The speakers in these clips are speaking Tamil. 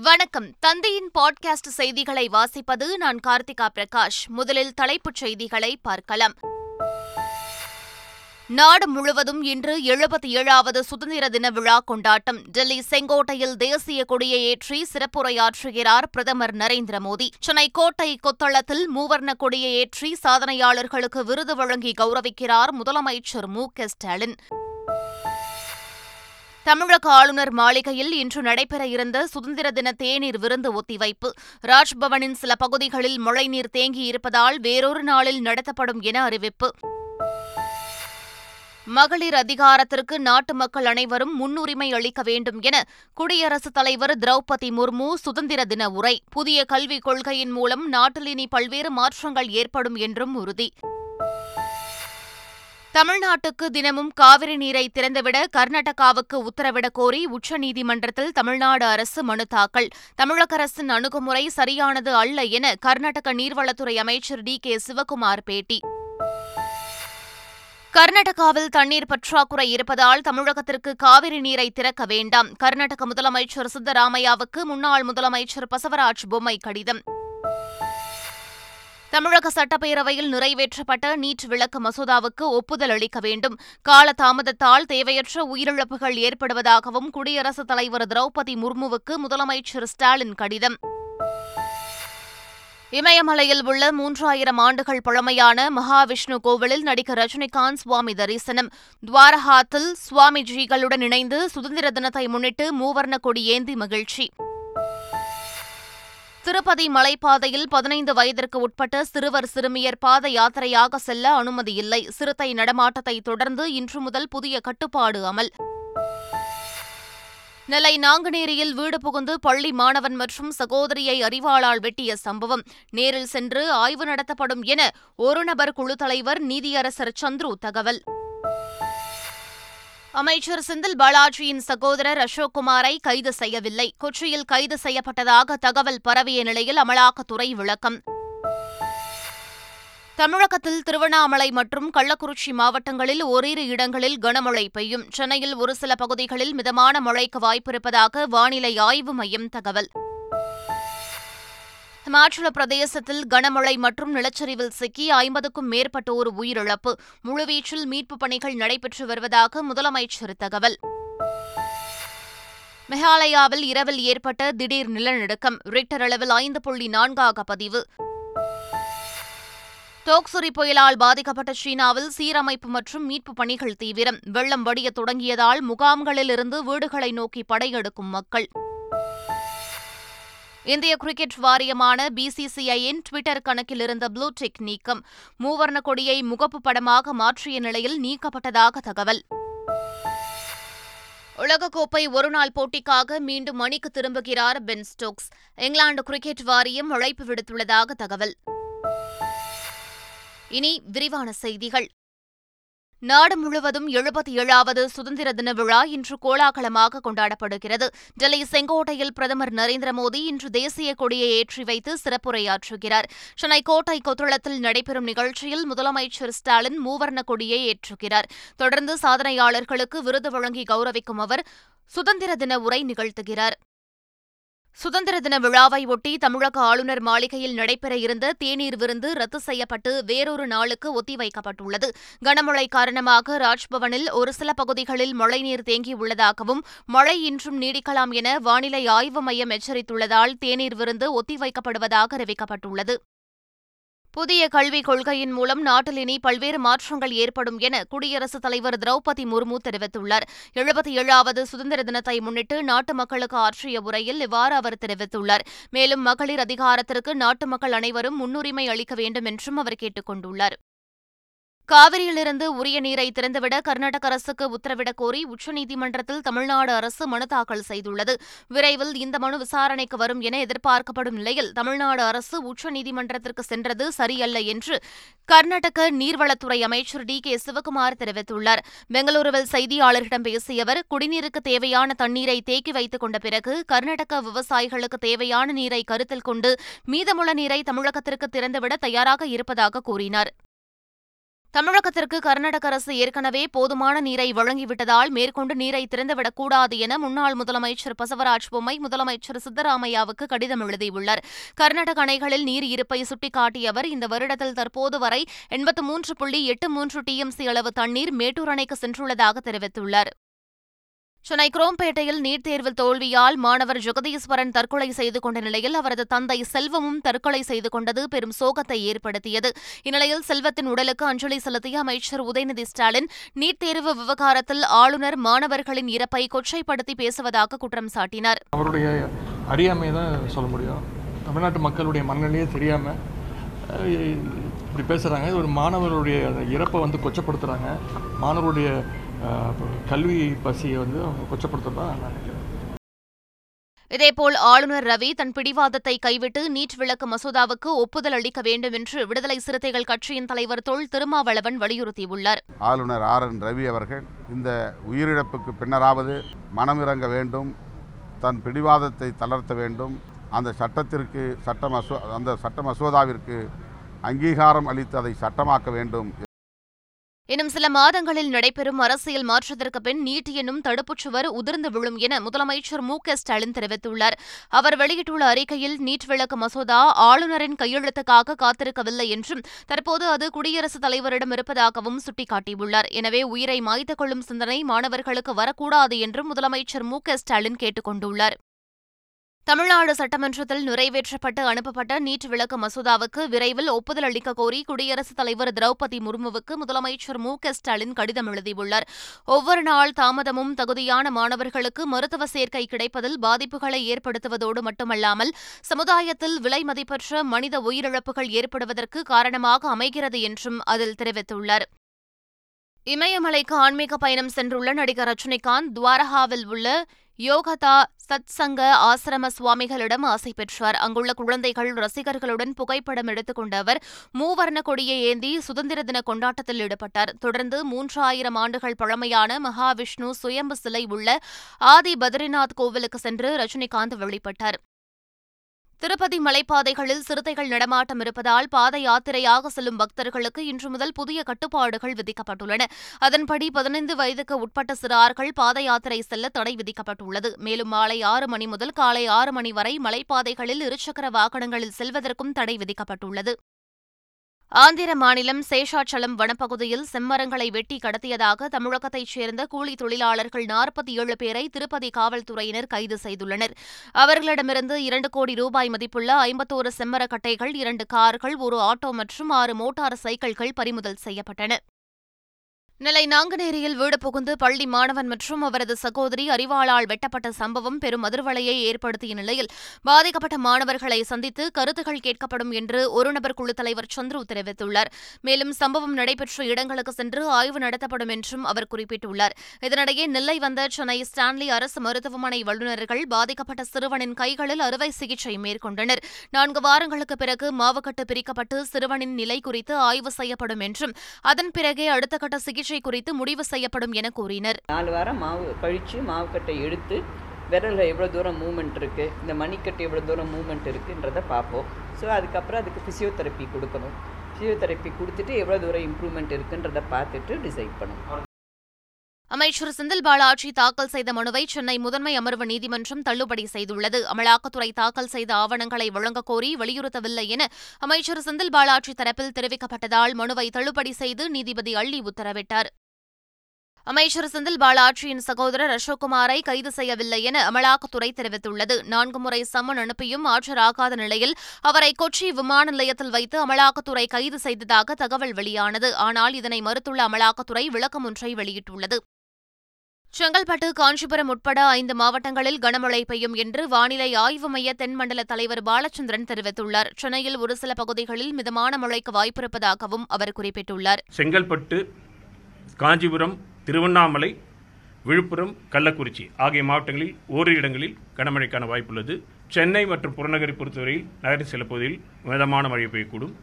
வணக்கம். தந்தையின் பாட்காஸ்ட் செய்திகளை வாசிப்பது நான் கார்த்திகா பிரகாஷ். முதலில் தலைப்புச் செய்திகளை பார்க்கலாம். நாடு முழுவதும் இன்று எழுபத்தி ஏழாவது சுதந்திர தின விழா கொண்டாட்டம். டெல்லி செங்கோட்டையில் தேசிய கொடியை ஏற்றி சிறப்புரையாற்றுகிறார் பிரதமர் நரேந்திர மோடி. சென்னை கோட்டை கொத்தளத்தில் மூவர்ண கொடியை ஏற்றி சாதனையாளர்களுக்கு விருது வழங்கி கௌரவிக்கிறார் முதலமைச்சர் மு க ஸ்டாலின். தமிழக ஆளுநர் மாளிகையில் இன்று நடைபெற இருந்த சுதந்திர தின தேநீர் விருந்து ஒத்திவைப்பு. ராஜ்பவனின் சில பகுதிகளில் மழைநீர் தேங்கியிருப்பதால் வேறொரு நாளில் நடத்தப்படும் என அறிவிப்பு. மகளிர் அதிகாரத்திற்கு நாட்டு மக்கள் அனைவரும் முன்னுரிமை அளிக்க வேண்டும் என குடியரசுத் தலைவர் திரௌபதி முர்மு சுதந்திர தின உரை. புதிய கல்விக் கொள்கையின் மூலம் நாட்டில் இனி பல்வேறு மாற்றங்கள் ஏற்படும் என்றும் உறுதி. தமிழ்நாட்டுக்கு தினமும் காவிரி நீரை திறந்துவிட கர்நாடகாவுக்கு உத்தரவிடக் கோரி உச்சநீதிமன்றத்தில் தமிழ்நாடு அரசு மனு தாக்கல். தமிழக அரசின் அணுகுமுறை சரியானது அல்ல என கர்நாடக நீர்வளத்துறை அமைச்சர் டி கே சிவக்குமார் பேட்டி. கர்நாடகாவில் தண்ணீர் பற்றாக்குறை இருப்பதால் தமிழகத்திற்கு காவிரி நீரை திறக்க வேண்டாம். கர்நாடக முதலமைச்சர் சித்தராமையாவுக்கு முன்னாள் முதலமைச்சர் பசவராஜ் பொம்மை கடிதம். தமிழக சட்டப்பேரவையில் நிறைவேற்றப்பட்ட நீட் விளக்க மசோதாவுக்கு ஒப்புதல் அளிக்க வேண்டும். கால தாமதத்தால் தேவையற்ற உயிரிழப்புகள் ஏற்படுவதாகவும் குடியரசுத் தலைவர் திரௌபதி முர்முவுக்கு முதலமைச்சர் ஸ்டாலின் கடிதம். இமயமலையில் உள்ள மூன்றாயிரம் ஆண்டுகள் பழமையான மகாவிஷ்ணு கோவிலில் நடிகர் ரஜினிகாந்த் சுவாமி தரிசனம். துவாரஹாத்தில் சுவாமிஜிகளுடன் இணைந்து சுதந்திர தினத்தை முன்னிட்டு மூவர்ண கொடி ஏந்தி மகிழ்ச்சி. திருப்பதி மலைப்பாதையில் பதினைந்து வயதிற்கு உட்பட்ட சிறுவர் சிறுமியர் பாத யாத்திரையாக செல்ல அனுமதி இல்லை. சிறுத்தை நடமாட்டத்தை தொடர்ந்து இன்று முதல் புதிய கட்டுப்பாடு அமல். நெல்லை நாங்குநேரியில் வீடு புகுந்து பள்ளி மாணவன் மற்றும் சகோதரியை அறிவாளால் வெட்டிய சம்பவம். நேரில் சென்று ஆய்வு நடத்தப்படும் என ஒரு நபர் குழு தலைவர் நீதியரசர் சந்துரு தகவல். அமைச்சர் செந்தில் பாலாஜியின் சகோதரர் அசோக்குமாரை கைது செய்யவில்லை. கொச்சியில் கைது செய்யப்பட்டதாக தகவல் பரவிய நிலையில் அமலாக்கத்துறை விளக்கம். தமிழகத்தில் திருவண்ணாமலை மற்றும் கள்ளக்குறிச்சி மாவட்டங்களில் ஓரிரு இடங்களில் கனமழை பெய்யும். சென்னையில் ஒரு சில பகுதிகளில் மிதமான மழைக்கு வாய்ப்பிருப்பதாக வானிலை ஆய்வு மையம் தகவல். ஹிமாச்சல பிரதேசத்தில் கனமழை மற்றும் நிலச்சரிவில் சிக்கி ஐம்பதுக்கும் மேற்பட்டோர் உயிரிழப்பு. முழுவீச்சில் மீட்புப் பணிகள் நடைபெற்று வருவதாக முதலமைச்சர் தகவல். மெகாலயாவில் இரவில் ஏற்பட்ட திடீர் நிலநடுக்கம் ரிக்டர் அளவில் ஐந்து புள்ளி நான்காக பதிவு. டோக்சுரி புயலால் பாதிக்கப்பட்ட சீனாவில் சீரமைப்பு மற்றும் மீட்புப் பணிகள் தீவிரம். வெள்ளம் வடிய தொடங்கியதால் முகாம்களிலிருந்து வீடுகளை நோக்கி படையெடுக்கும் மக்கள். இந்திய கிரிக்கெட் வாரியமான பிசிசிஐயின் டுவிட்டர் கணக்கில் இருந்த ப்ளூ டிக் நீக்கம். மூவர்ண கொடியை முகப்பு படமாக மாற்றிய நிலையில் நீக்கப்பட்டதாக தகவல். உலகக்கோப்பை ஒருநாள் போட்டிக்காக மீண்டும் மணிக்கு திரும்புகிறார் பென் ஸ்டோக்ஸ் இங்கிலாந்து கிரிக்கெட் வாரியம் அழைப்பு விடுத்துள்ளதாக தகவல். இனி விரிவான செய்திகள். நாடு முழுவதும் எழுபத்தி ஏழாவது சுதந்திர தின விழா இன்று கோலாகலமாக கொண்டாடப்படுகிறது. டெல்லி செங்கோட்டையில் பிரதமர் நரேந்திர மோடி இன்று தேசிய கொடியை ஏற்றி வைத்து சிறப்புரையாற்றுகிறார். சென்னை கோட்டை கொத்தளத்தில் நடைபெறும் நிகழ்ச்சியில் முதலமைச்சர் ஸ்டாலின் மூவர்ண கொடியை ஏற்றுகிறார். தொடர்ந்து சாதனையாளர்களுக்கு விருது வழங்கி கௌரவிக்கும் அவர் சுதந்திர தின உரை நிகழ்த்துகிறார். சுதந்திர தின விழாவை ஒட்டி தமிழக ஆளுநர் மாளிகையில் நடைபெற இருந்த தேநீர் விருந்து ரத்து செய்யப்பட்டு வேறொரு நாளுக்கு ஒத்திவைக்கப்பட்டுள்ளது. கனமழை காரணமாக ராஜ்பவனில் ஒரு சில பகுதிகளில் மழைநீர் தேங்கியுள்ளதாகவும் மழை இன்றும் நீடிக்கலாம் என வானிலை ஆய்வு மையம் எச்சரித்துள்ளதால் தேநீர் விருந்து ஒத்திவைக்கப்படுவதாக அறிவிக்கப்பட்டுள்ளது. புதிய கல்விக் கொள்கையின் மூலம் நாட்டில் இனி பல்வேறு மாற்றங்கள் ஏற்படும் என குடியரசுத் தலைவர் திரௌபதி முர்மு தெரிவித்துள்ளார். எழுபத்தி ஏழாவது சுதந்திர தினத்தை முன்னிட்டு நாட்டு மக்களுக்கு ஆற்றிய உரையில் இவ்வாறு அவர் தெரிவித்துள்ளார். மேலும் மகளிர் அதிகாரத்திற்கு நாட்டு மக்கள் அனைவரும் முன்னுரிமை அளிக்க வேண்டும் என்றும் அவர் கேட்டுக் கொண்டுள்ளார். காவிரியிலிருந்து உரிய நீரை திறந்துவிட கர்நாடக அரசுக்கு உத்தரவிடக் கோரி உச்சநீதிமன்றத்தில் தமிழ்நாடு அரசு மனு தாக்கல் செய்துள்ளது. விரைவில் இந்த மனு விசாரணைக்கு வரும் என எதிர்பார்க்கப்படும் நிலையில் தமிழ்நாடு அரசு உச்சநீதிமன்றத்திற்கு சென்றது சரியல்ல என்று கர்நாடக நீர்வளத்துறை அமைச்சர் டி கே சிவகுமார் தெரிவித்துள்ளார். பெங்களூருவில் செய்தியாளர்களிடம் பேசிய அவர் குடிநீருக்கு தேவையான தண்ணீரை தேக்கி வைத்துக் கொண்ட பிறகு கர்நாடக விவசாயிகளுக்கு தேவையான நீரை கருத்தில் கொண்டு மீதமுள்ள நீரை தமிழகத்திற்கு திறந்துவிட தயாராக இருப்பதாக கூறினார். தமிழகத்திற்கு கர்நாடக அரசு ஏற்கனவே போதுமான நீரை வழங்கிவிட்டதால் மேற்கொண்டு நீரை திறந்துவிடக்கூடாது என முன்னாள் முதலமைச்சர் பசவராஜ் பொம்மை முதலமைச்சர் சித்தராமையாவுக்கு கடிதம் எழுதியுள்ளார். கர்நாடக அணைகளில் நீர் இருப்பை சுட்டிக்காட்டிய அவர் இந்த வருடத்தில் தற்போது வரை எண்பத்து மூன்று புள்ளி எட்டு மூன்று டிஎம்சி அளவு தண்ணீர் மேட்டூர் அணைக்கு சென்றுள்ளதாக தெரிவித்துள்ளார். சென்னை குரோம்பேட்டையில் நீட் தேர்வில் தோல்வியால் மாணவர் ஜெகதீஸ்வரன் தற்கொலை செய்து கொண்ட நிலையில் அவரது தந்தை செல்வமும் தற்கொலை செய்து கொண்டது பெரும் சோகத்தை ஏற்படுத்தியது. இந்நிலையில் செல்வத்தின் உடலுக்கு அஞ்சலி செலுத்திய அமைச்சர் உதயநிதி ஸ்டாலின் நீட் தேர்வு விவகாரத்தில் ஆளுநர் மாணவர்களின் இறப்பை கொச்சைப்படுத்தி பேசுவதாக குற்றம் சாட்டினார். அவருடைய அறியாமை தான் சொல்ல முடியும். தமிழ்நாட்டு மக்களுடைய மனநிலையே தெரியாம இப்படி பேசுகிறாங்க ஒரு மாணவருடைய இறப்பை வந்து கொச்சப்படுத்துகிறாங்க மாணவருடைய கல்வி பசியை வந்து அவங்க கொச்சப்படுத்துறதா நான் நினைக்கிறேன். இதேபோல் ஆளுநர் ரவி தன் பிடிவாதத்தை கைவிட்டு நீட் விளக்கு மசோதாவுக்கு ஒப்புதல் அளிக்க வேண்டும் என்று விடுதலை சிறுத்தைகள் கட்சியின் தலைவர் தொல் திருமாவளவன் வலியுறுத்தியுள்ளார். ஆளுநர் ஆர் என் ரவி அவர்கள் இந்த உயிரிழப்புக்கு பின்னராவது மனமிறங்க வேண்டும் தன் பிடிவாதத்தை தளர்த்த வேண்டும் அந்த சட்டத்திற்கு சட்ட மசோ அந்த சட்ட மசோதாவிற்கு அங்கீகாரம் அளித்து அதை சட்டமாக்க வேண்டும் இன்னும் சில மாதங்களில் நடைபெறும் அரசியல் மாற்றத்திற்கு பின் நீட் என்னும் தடுப்புச் சுவர் உதிர்ந்து விழும் என முதலமைச்சர் மு க ஸ்டாலின் தெரிவித்துள்ளார். அவர் வெளியிட்டுள்ள அறிக்கையில் நீட் விளக்கு மசோதா ஆளுநரின் கையெழுத்துக்காக காத்திருக்கவில்லை என்றும் தற்போது அது குடியரசுத் தலைவரிடம் இருப்பதாகவும் சுட்டிக்காட்டியுள்ளார். எனவே உயிரை மாய்த்துக் கொள்ளும் சிந்தனை மாணவர்களுக்கு வரக்கூடாது என்றும் முதலமைச்சர் மு க ஸ்டாலின் கேட்டுக் கொண்டுள்ளார். தமிழ்நாடு சட்டமன்றத்தில் நிறைவேற்றப்பட்டு அனுப்பப்பட்ட நீட் விளக்க மசோதாவுக்கு விரைவில் ஒப்புதல் அளிக்க கோரி குடியரசுத் தலைவர் திரௌபதி முர்முவுக்கு முதலமைச்சர் மு க ஸ்டாலின் கடிதம் எழுதியுள்ளார். ஒவ்வொரு நாள் தாமதமும் தகுதியான மாணவர்களுக்கு மருத்துவ சேர்க்கை கிடைப்பதில் பாதிப்புகளை ஏற்படுத்துவதோடு மட்டுமல்லாமல் சமுதாயத்தில் விலை மதிப்பற்ற மனித உயிரிழப்புகள் ஏற்படுவதற்கு காரணமாக அமைகிறது என்றும் அதில் தெரிவித்துள்ளார். இமயமலைக்கு ஆன்மீக பயணம் சென்றுள்ள நடிகர் ரஜினிகாந்த் துவாரகாவில் உள்ள யோகதா சத்சங்க ஆசிரம சுவாமிகளிடம் ஆசை பெற்றார். அங்குள்ள குழந்தைகள் ரசிகர்களுடன் புகைப்படம் எடுத்துக்கொண்ட அவர் மூவர்ண கொடியை ஏந்தி சுதந்திர தின கொண்டாட்டத்தில் ஈடுபட்டார். தொடர்ந்து மூன்றாயிரம் ஆண்டுகள் பழமையான மகாவிஷ்ணு சுயம்பு சிலை உள்ள ஆதி பத்ரிநாத் கோவிலுக்கு சென்று ரஜினிகாந்த் வெளிப்பட்டார் திருப்பதி மலைப்பாதைகளில் சிறுத்தைகள் நடமாட்டம் இருப்பதால் பாத யாத்திரையாக செல்லும் பக்தர்களுக்கு இன்று முதல் புதிய கட்டுப்பாடுகள் விதிக்கப்பட்டுள்ளன. அதன்படி பதினைந்து வயதுக்கு உட்பட்ட சிறார்கள் பாத யாத்திரை செல்ல தடை விதிக்கப்பட்டுள்ளது. மேலும் மாலை ஆறு மணி முதல் காலை ஆறு மணி வரை மலைப்பாதைகளில் இருசக்கர வாகனங்களில் செல்வதற்கும் தடை விதிக்கப்பட்டுள்ளது. ஆந்திர மாநிலம் சேஷாச்சலம் வனப்பகுதியில் செம்மரங்களை வெட்டி கடத்தியதாக தமிழகத்தைச் சேர்ந்த கூலி தொழிலாளர்கள் நாற்பத்தி ஏழு பேரை திருப்பதி காவல்துறையினர் கைது செய்துள்ளனர். அவர்களிடமிருந்து இரண்டு கோடி ரூபாய் மதிப்புள்ள ஐம்பத்தோரு செம்மரக்கட்டைகள் இரண்டு கார்கள் ஒரு ஆட்டோ மற்றும் ஆறு மோட்டார் சைக்கிள்கள் பறிமுதல் செய்யப்பட்டன. நெல்லை நாங்குநேரியில் வீடு புகுந்து பள்ளி மாணவன் மற்றும் அவரது சகோதரி அறிவாளால் வெட்டப்பட்ட சம்பவம் பெரும் அதிர்வலையை ஏற்படுத்திய நிலையில் பாதிக்கப்பட்ட மாணவர்களை சந்தித்து கருத்துகள் கேட்கப்படும் என்று ஒரு நபர் குழு தலைவர் சந்துரு தெரிவித்துள்ளார். மேலும் சம்பவம் நடைபெற்ற இடங்களுக்கு சென்று ஆய்வு நடத்தப்படும் என்றும் அவர் குறிப்பிட்டுள்ளார். இதனிடையே நெல்லை வந்த சென்னை ஸ்டான்லி அரசு மருத்துவமனை வல்லுநர்கள் பாதிக்கப்பட்ட சிறுவனின் கைகளில் அறுவை சிகிச்சை மேற்கொண்டனர். நான்கு வாரங்களுக்கு பிறகு மாவுக்கட்டு பிரிக்கப்பட்டு சிறுவனின் நிலை குறித்து ஆய்வு செய்யப்படும் என்றும் அதன் பிறகே அடுத்த கட்ட சிகிச்சை குறித்து முடிவு செய்யப்படும் என கூறினர். நாலு வாரம் மாவு கழித்து மாவுக்கட்டை எடுத்து விரலில் எவ்வளோ தூரம் மூமெண்ட் இருக்குது இந்த மணிக்கட்டு எவ்வளோ தூரம் மூமெண்ட் இருக்குன்றதை பார்ப்போம். ஸோ அதுக்கப்புறம் அதுக்கு ஃபிசியோதெரப்பி கொடுக்கணும். ஃபிசியோதெரப்பி கொடுத்துட்டு எவ்வளோ தூரம் இம்ப்ரூவ்மெண்ட் இருக்குன்றதை பார்த்துட்டு டிசைட் பண்ணும் அமைச்சர் செந்தில் பாலாஜி தாக்கல் செய்த மனுவை சென்னை முதன்மை அமர்வு நீதிமன்றம் தள்ளுபடி செய்துள்ளது. அமலாக்கத்துறை தாக்கல் செய்த ஆவணங்களை வழங்கக் கோரி வலியுறுத்தவில்லை என அமைச்சர் செந்தில் பாலாஜி தரப்பில் தெரிவிக்கப்பட்டதால் மனுவை தள்ளுபடி செய்து நீதிபதி அள்ளி உத்தரவிட்டார். அமைச்சர் செந்தில் பாலாஜியின் சகோதரர் அசோக்குமாரை கைது செய்யவில்லை என அமலாக்கத்துறை தெரிவித்துள்ளது. நான்கு முறை சம்மன் அனுப்பியும் ஆஜராகாத நிலையில் அவரை கொச்சி விமான நிலையத்தில் வைத்து அமலாக்கத்துறை கைது செய்ததாக தகவல் வெளியானது. ஆனால் இதனை மறுத்துள்ள அமலாக்கத்துறை விளக்கம் ஒன்றை வெளியிட்டுள்ளது. செங்கல்பட்டு காஞ்சிபுரம் உட்பட ஐந்து மாவட்டங்களில் கனமழை பெய்யும் என்று வானிலை ஆய்வு மைய தென்மண்டல தலைவர் பாலச்சந்திரன் தெரிவித்துள்ளார். சென்னையில் ஒரு சில பகுதிகளில் மிதமான மழைக்கு வாய்ப்பிருப்பதாகவும் அவர் குறிப்பிட்டுள்ளார். செங்கல்பட்டு காஞ்சிபுரம் திருவண்ணாமலை விழுப்புரம் கள்ளக்குறிச்சி ஆகிய மாவட்டங்களில் ஓரிரு இடங்களில் கனமழைக்கான வாய்ப்புள்ளது. சென்னை மற்றும் புறநகரை பொறுத்தவரையில் நகரின் சில பகுதியில் மிதமான மழை பெய்யக்கூடும்.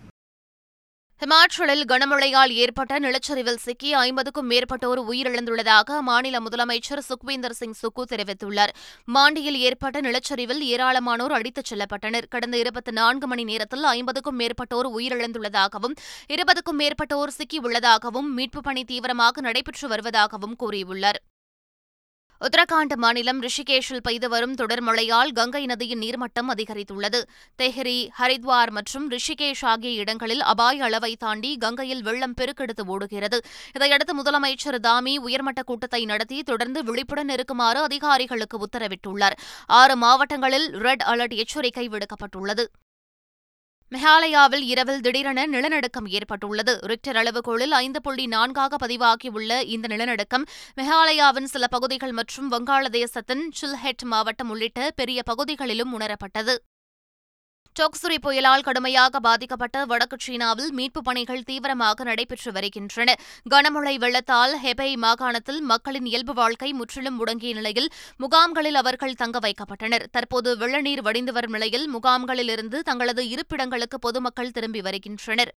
ஹிமாச்சலில் கனமழையால் ஏற்பட்ட நிலச்சரிவில் சிக்கி ஐம்பதுக்கும் மேற்பட்டோர் உயிரிழந்துள்ளதாக அம்மாநில முதலமைச்சர் சுக்வீந்தர் சிங் சுக்கு தெரிவித்துள்ளார். மாண்டியில் ஏற்பட்ட நிலச்சரிவில் ஏராளமானோர் அடித்துச் செல்லப்பட்டனர். கடந்த இருபத்தி நான்கு மணி நேரத்தில் ஐம்பதுக்கும் மேற்பட்டோர் உயிரிழந்துள்ளதாகவும் இருபதுக்கும் மேற்பட்டோர் சிக்கியுள்ளதாகவும் மீட்புப் பணி தீவிரமாக நடைபெற்று வருவதாகவும் கூறியுள்ளார். உத்தரகாண்ட் மாநிலம் ரிஷிகேஷில் பெய்து வரும் தொடர் மழையால் கங்கை நதியின் நீர்மட்டம் அதிகரித்துள்ளது. தெஹ்ரி ஹரித்வார் மற்றும் ரிஷிகேஷ் ஆகிய இடங்களில் அபாய அளவை தாண்டி கங்கையில் வெள்ளம் பெருக்கெடுத்து ஓடுகிறது. இதையடுத்து முதலமைச்சர் தாமி உயர்மட்ட கூட்டத்தை நடத்தி தொடர்ந்து விழிப்புடன் இருக்குமாறு அதிகாரிகளுக்கு உத்தரவிட்டுள்ளார். ஆறு மாவட்டங்களில் ரெட் அலர்ட் எச்சரிக்கை விடுக்கப்பட்டுள்ளது. மெகாலயாவில் இரவில் திடீரென நிலநடுக்கம் ஏற்பட்டுள்ளது. ரிக்டர் அளவுகோளில் ஐந்து புள்ளி நான்காக பதிவாகியுள்ள இந்த நிலநடுக்கம் மெகாலயாவின் சில பகுதிகள் மற்றும் வங்காளதேசத்தின் சில்ஹெட் மாவட்டம் உள்ளிட்ட பெரிய பகுதிகளிலும் உணரப்பட்டது. டோக்சுரி புயலால் கடுமையாக பாதிக்கப்பட்ட வடக்கு சீனாவில் மீட்புப் பணிகள் தீவிரமாக நடைபெற்று வருகின்றன. கனமழை வெள்ளத்தால் ஹெபை மாகாணத்தில் மக்களின் இயல்பு வாழ்க்கை முற்றிலும் முடங்கிய நிலையில் முகாம்களில் அவர்கள் தங்க வைக்கப்பட்டனர். தற்போது வெள்ளநீர் வடிந்து வரும் நிலையில் முகாம்களிலிருந்து தங்களது இருப்பிடங்களுக்கு பொதுமக்கள் திரும்பி வருகின்றனர்.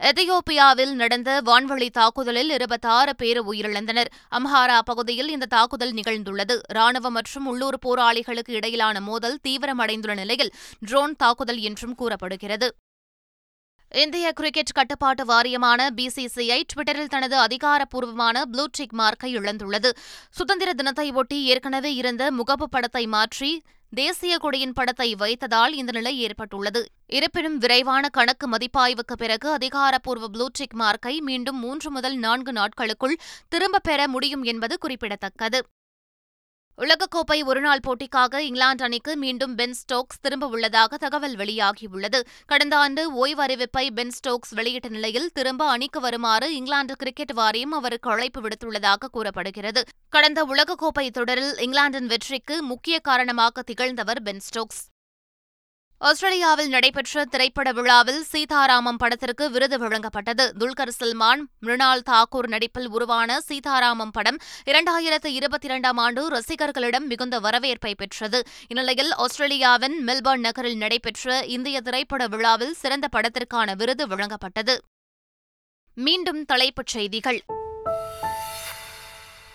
எதியோப்பியாவில் நடந்த வான்வழி தாக்குதலில் இருபத்தாறு பேர் உயிரிழந்தனர். அம்ஹாரா பகுதியில் இந்த தாக்குதல் நிகழ்ந்துள்ளது. ராணுவம் மற்றும் உள்ளூர் போராளிகளுக்கு இடையிலான மோதல் தீவிரமடைந்துள்ள நிலையில் ட்ரோன் தாக்குதல் என்றும் கூறப்படுகிறது. இந்திய கிரிக்கெட் கட்டுப்பாட்டு வாரியமான பிசிசிஐ டுவிட்டரில் தனது அதிகாரப்பூர்வமான ப்ளூ டிக் மார்க்கை இழந்துள்ளது. சுதந்திர தினத்தை ஒட்டி ஏற்கனவே இருந்த முகப்பு படத்தை மாற்றி தேசிய கொடியின் படத்தை வைத்ததால் இந்த நிலை ஏற்பட்டுள்ளது. இருப்பினும் விரைவான கணக்கு மதிப்பாய்வுக்கு பிறகு அதிகாரப்பூர்வ ப்ளூடிக் மார்க்கை மீண்டும் மூன்று முதல் நான்கு நாட்களுக்குள் திரும்பப் பெற முடியும் என்பது குறிப்பிடத்தக்கது. உலகக்கோப்பை ஒருநாள் போட்டிக்காக இங்கிலாந்து அணிக்கு மீண்டும் பென் ஸ்டோக்ஸ் திரும்ப உள்ளதாக தகவல் வெளியாகியுள்ளது. கடந்த ஆண்டு ஓய்வு அறிவிப்பை பென் ஸ்டோக்ஸ் வெளியிட்ட நிலையில் திரும்ப அணிக்கு வருமாறு இங்கிலாந்து கிரிக்கெட் வாரியம் அவருக்கு அழைப்பு விடுத்துள்ளதாக கூறப்படுகிறது. கடந்த உலகக்கோப்பை தொடரில் இங்கிலாந்தின் வெற்றிக்கு முக்கிய காரணமாக திகழ்ந்தவர் பென் ஸ்டோக்ஸ். ஆஸ்திரேலியாவில் நடைபெற்ற திரைப்பட விழாவில் சீதாராமம் படத்திற்கு விருது வழங்கப்பட்டது. துல்கர் சல்மான் மிருணால் தாக்கூர் நடிப்பில் உருவான சீதாராமம் படம் இரண்டாயிரத்து இருபத்தி இரண்டாம் ஆண்டு ரசிகர்களிடம் மிகுந்த வரவேற்பை பெற்றது. இந்நிலையில் ஆஸ்திரேலியாவின் மெல்பர்ன் நகரில் நடைபெற்ற இந்திய திரைப்பட விழாவில் சிறந்த படத்திற்கான விருது வழங்கப்பட்டது. மீண்டும் தலைப்புச் செய்திகள்.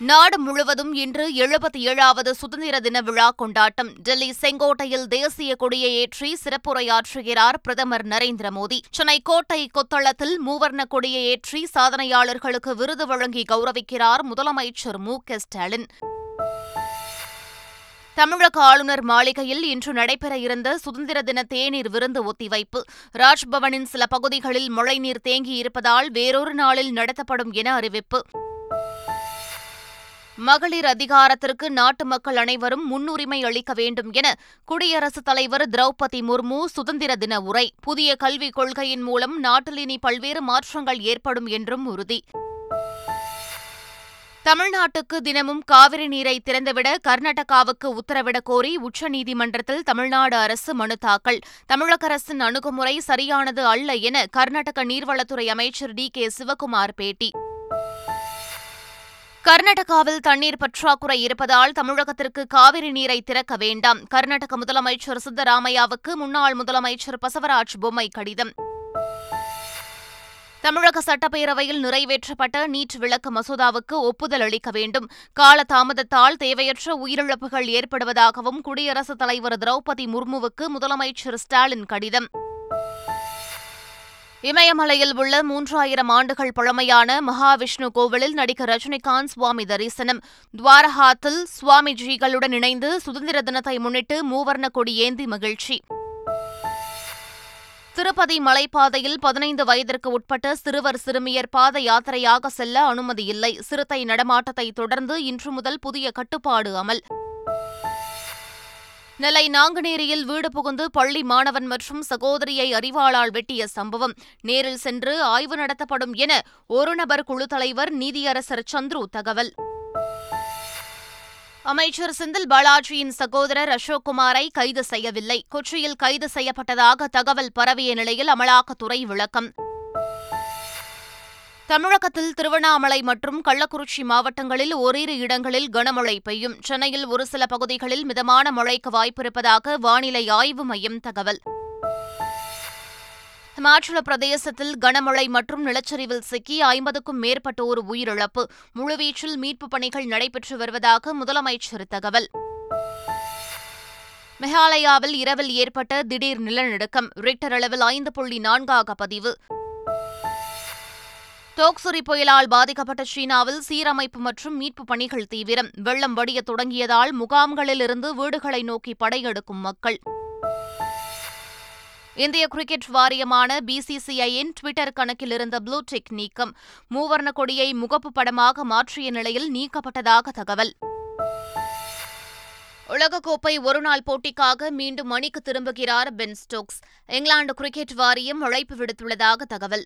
நாடு முழுவதும் இன்று எழுபத்தி ஏழாவது சுதந்திர தின விழா கொண்டாட்டம். டெல்லி செங்கோட்டையில் தேசிய கொடியை ஏற்றி சிறப்புரையாற்றுகிறார் பிரதமர் நரேந்திர மோடி. சென்னை கோட்டை கொத்தளத்தில் மூவர்ண கொடியை ஏற்றி சாதனையாளர்களுக்கு விருது வழங்கி கௌரவிக்கிறார் முதலமைச்சர் மு. க. ஸ்டாலின். தமிழக ஆளுநர் மாளிகையில் இன்று நடைபெற இருந்த சுதந்திர தின தேநீர் விருந்து ஒத்திவைப்பு. ராஜ்பவனின் சில பகுதிகளில் மழைநீர் தேங்கியிருப்பதால் வேறொரு நாளில் நடத்தப்படும் என அறிவிப்பு. மகளிர் அதிகாரத்திற்கு நாட்டு மக்கள் அனைவரும் முன்னுரிமை அளிக்க வேண்டும் என குடியரசுத் தலைவர் திரௌபதி முர்மு சுதந்திர தின உரை. புதிய கல்விக் கொள்கையின் மூலம் நாட்டில் இனி பல்வேறு மாற்றங்கள் ஏற்படும் என்றும் உறுதி. தமிழ்நாட்டுக்கு தினமும் காவிரி நீரை திறந்துவிட கர்நாடகாவுக்கு உத்தரவிடக் கோரி உச்சநீதிமன்றத்தில் தமிழ்நாடு அரசு மனு தாக்கல். தமிழக அரசின் அணுகுமுறை சரியானது அல்ல என கர்நாடக நீர்வளத்துறை அமைச்சர் டி கே சிவக்குமார் பேட்டி. கர்நாடகாவில் தண்ணீர் பற்றாக்குறை இருப்பதால் தமிழகத்திற்கு காவிரி நீரை திறக்க வேண்டாம். கர்நாடக முதலமைச்சர் சித்தராமையாவுக்கு முன்னாள் முதலமைச்சர் பசவராஜ் பொம்மை கடிதம். தமிழக சட்டப்பேரவையில் நிறைவேற்றப்பட்ட நீட் விளக்கு மசோதாவுக்கு ஒப்புதல் அளிக்க வேண்டும். கால தாமதத்தால் தேவையற்ற உயிரிழப்புகள் ஏற்படுவதாகவும் குடியரசுத் தலைவர் திரௌபதி முர்முவுக்கு முதலமைச்சர் ஸ்டாலின் கடிதம். இமயமலையில் உள்ள மூன்றாயிரம் ஆண்டுகள் பழமையான மகாவிஷ்ணு கோவிலில் நடிகர் ரஜினிகாந்த் சுவாமி தரிசனம். துவாரகாத்தில் சுவாமிஜிகளுடன் இணைந்து சுதந்திர தினத்தை முன்னிட்டு மூவர்ண கொடி ஏந்தி மகிழ்ச்சி. திருப்பதி மலைப்பாதையில் பதினைந்து வயதிற்கு உட்பட்ட சிறுவர் சிறுமியர் பாத யாத்திரையாக செல்ல அனுமதி இல்லை. சிறுத்தை நடமாட்டத்தை தொடர்ந்து இன்று முதல் புதிய கட்டுப்பாடு அமல். நெல்லை நாங்குநேரியில் வீடு புகுந்து பள்ளி மாணவன் மற்றும் சகோதரியை அறிவாளால் வெட்டிய சம்பவம். நேரில் சென்று ஆய்வு நடத்தப்படும் என ஒரு நபர் குழு தலைவர் நீதியரசர் சந்துரு தகவல். அமைச்சர் செந்தில் பாலாஜியின் சகோதரர் அசோக்குமாரை கைது செய்யவில்லை. கொச்சியில் கைது செய்யப்பட்டதாக தகவல் பரவிய நிலையில் அமலாக்கத்துறை விளக்கம். தமிழகத்தில் திருவண்ணாமலை மற்றும் கள்ளக்குறிச்சி மாவட்டங்களில் ஓரிரு இடங்களில் கனமழை பெய்யும். சென்னையில் ஒரு சில பகுதிகளில் மிதமான மழைக்கு வாய்ப்பிருப்பதாக வானிலை ஆய்வு மையம் தகவல். ஹிமாச்சல பிரதேசத்தில் கனமழை மற்றும் நிலச்சரிவில் சிக்கி ஐம்பதுக்கும் மேற்பட்டோர் உயிரிழப்பு. முழுவீச்சில் மீட்புப் பணிகள் நடைபெற்று வருவதாக முதலமைச்சர் தகவல். மெகாலயாவில் இரவில் ஏற்பட்ட திடீர் நிலநடுக்கம். ரிக்டர் அளவில் ஐந்து புள்ளி நான்காக பதிவு. டோக்சுரி புயலால் பாதிக்கப்பட்ட சீனாவில் சீரமைப்பு மற்றும் மீட்பு பணிகள் தீவிரம். வெள்ளம் வடியத் தொடங்கியதால் முகாம்களிலிருந்து வீடுகளை நோக்கி படையெடுக்கும் மக்கள். இந்திய கிரிக்கெட் வாரியமான பிசிசிஐயின் டுவிட்டர் கணக்கில் இருந்த ப்ளூடெக் நீக்கம். மூவர்ண கொடியை முகப்பு படமாக மாற்றிய நிலையில் நீக்கப்பட்டதாக தகவல். உலகக்கோப்பை ஒருநாள் போட்டிக்காக மீண்டும் மணிக்கு திரும்புகிறார் பென் ஸ்டோக்ஸ். இங்கிலாந்து கிரிக்கெட் வாரியம் அழைப்பு விடுத்துள்ளதாக தகவல்.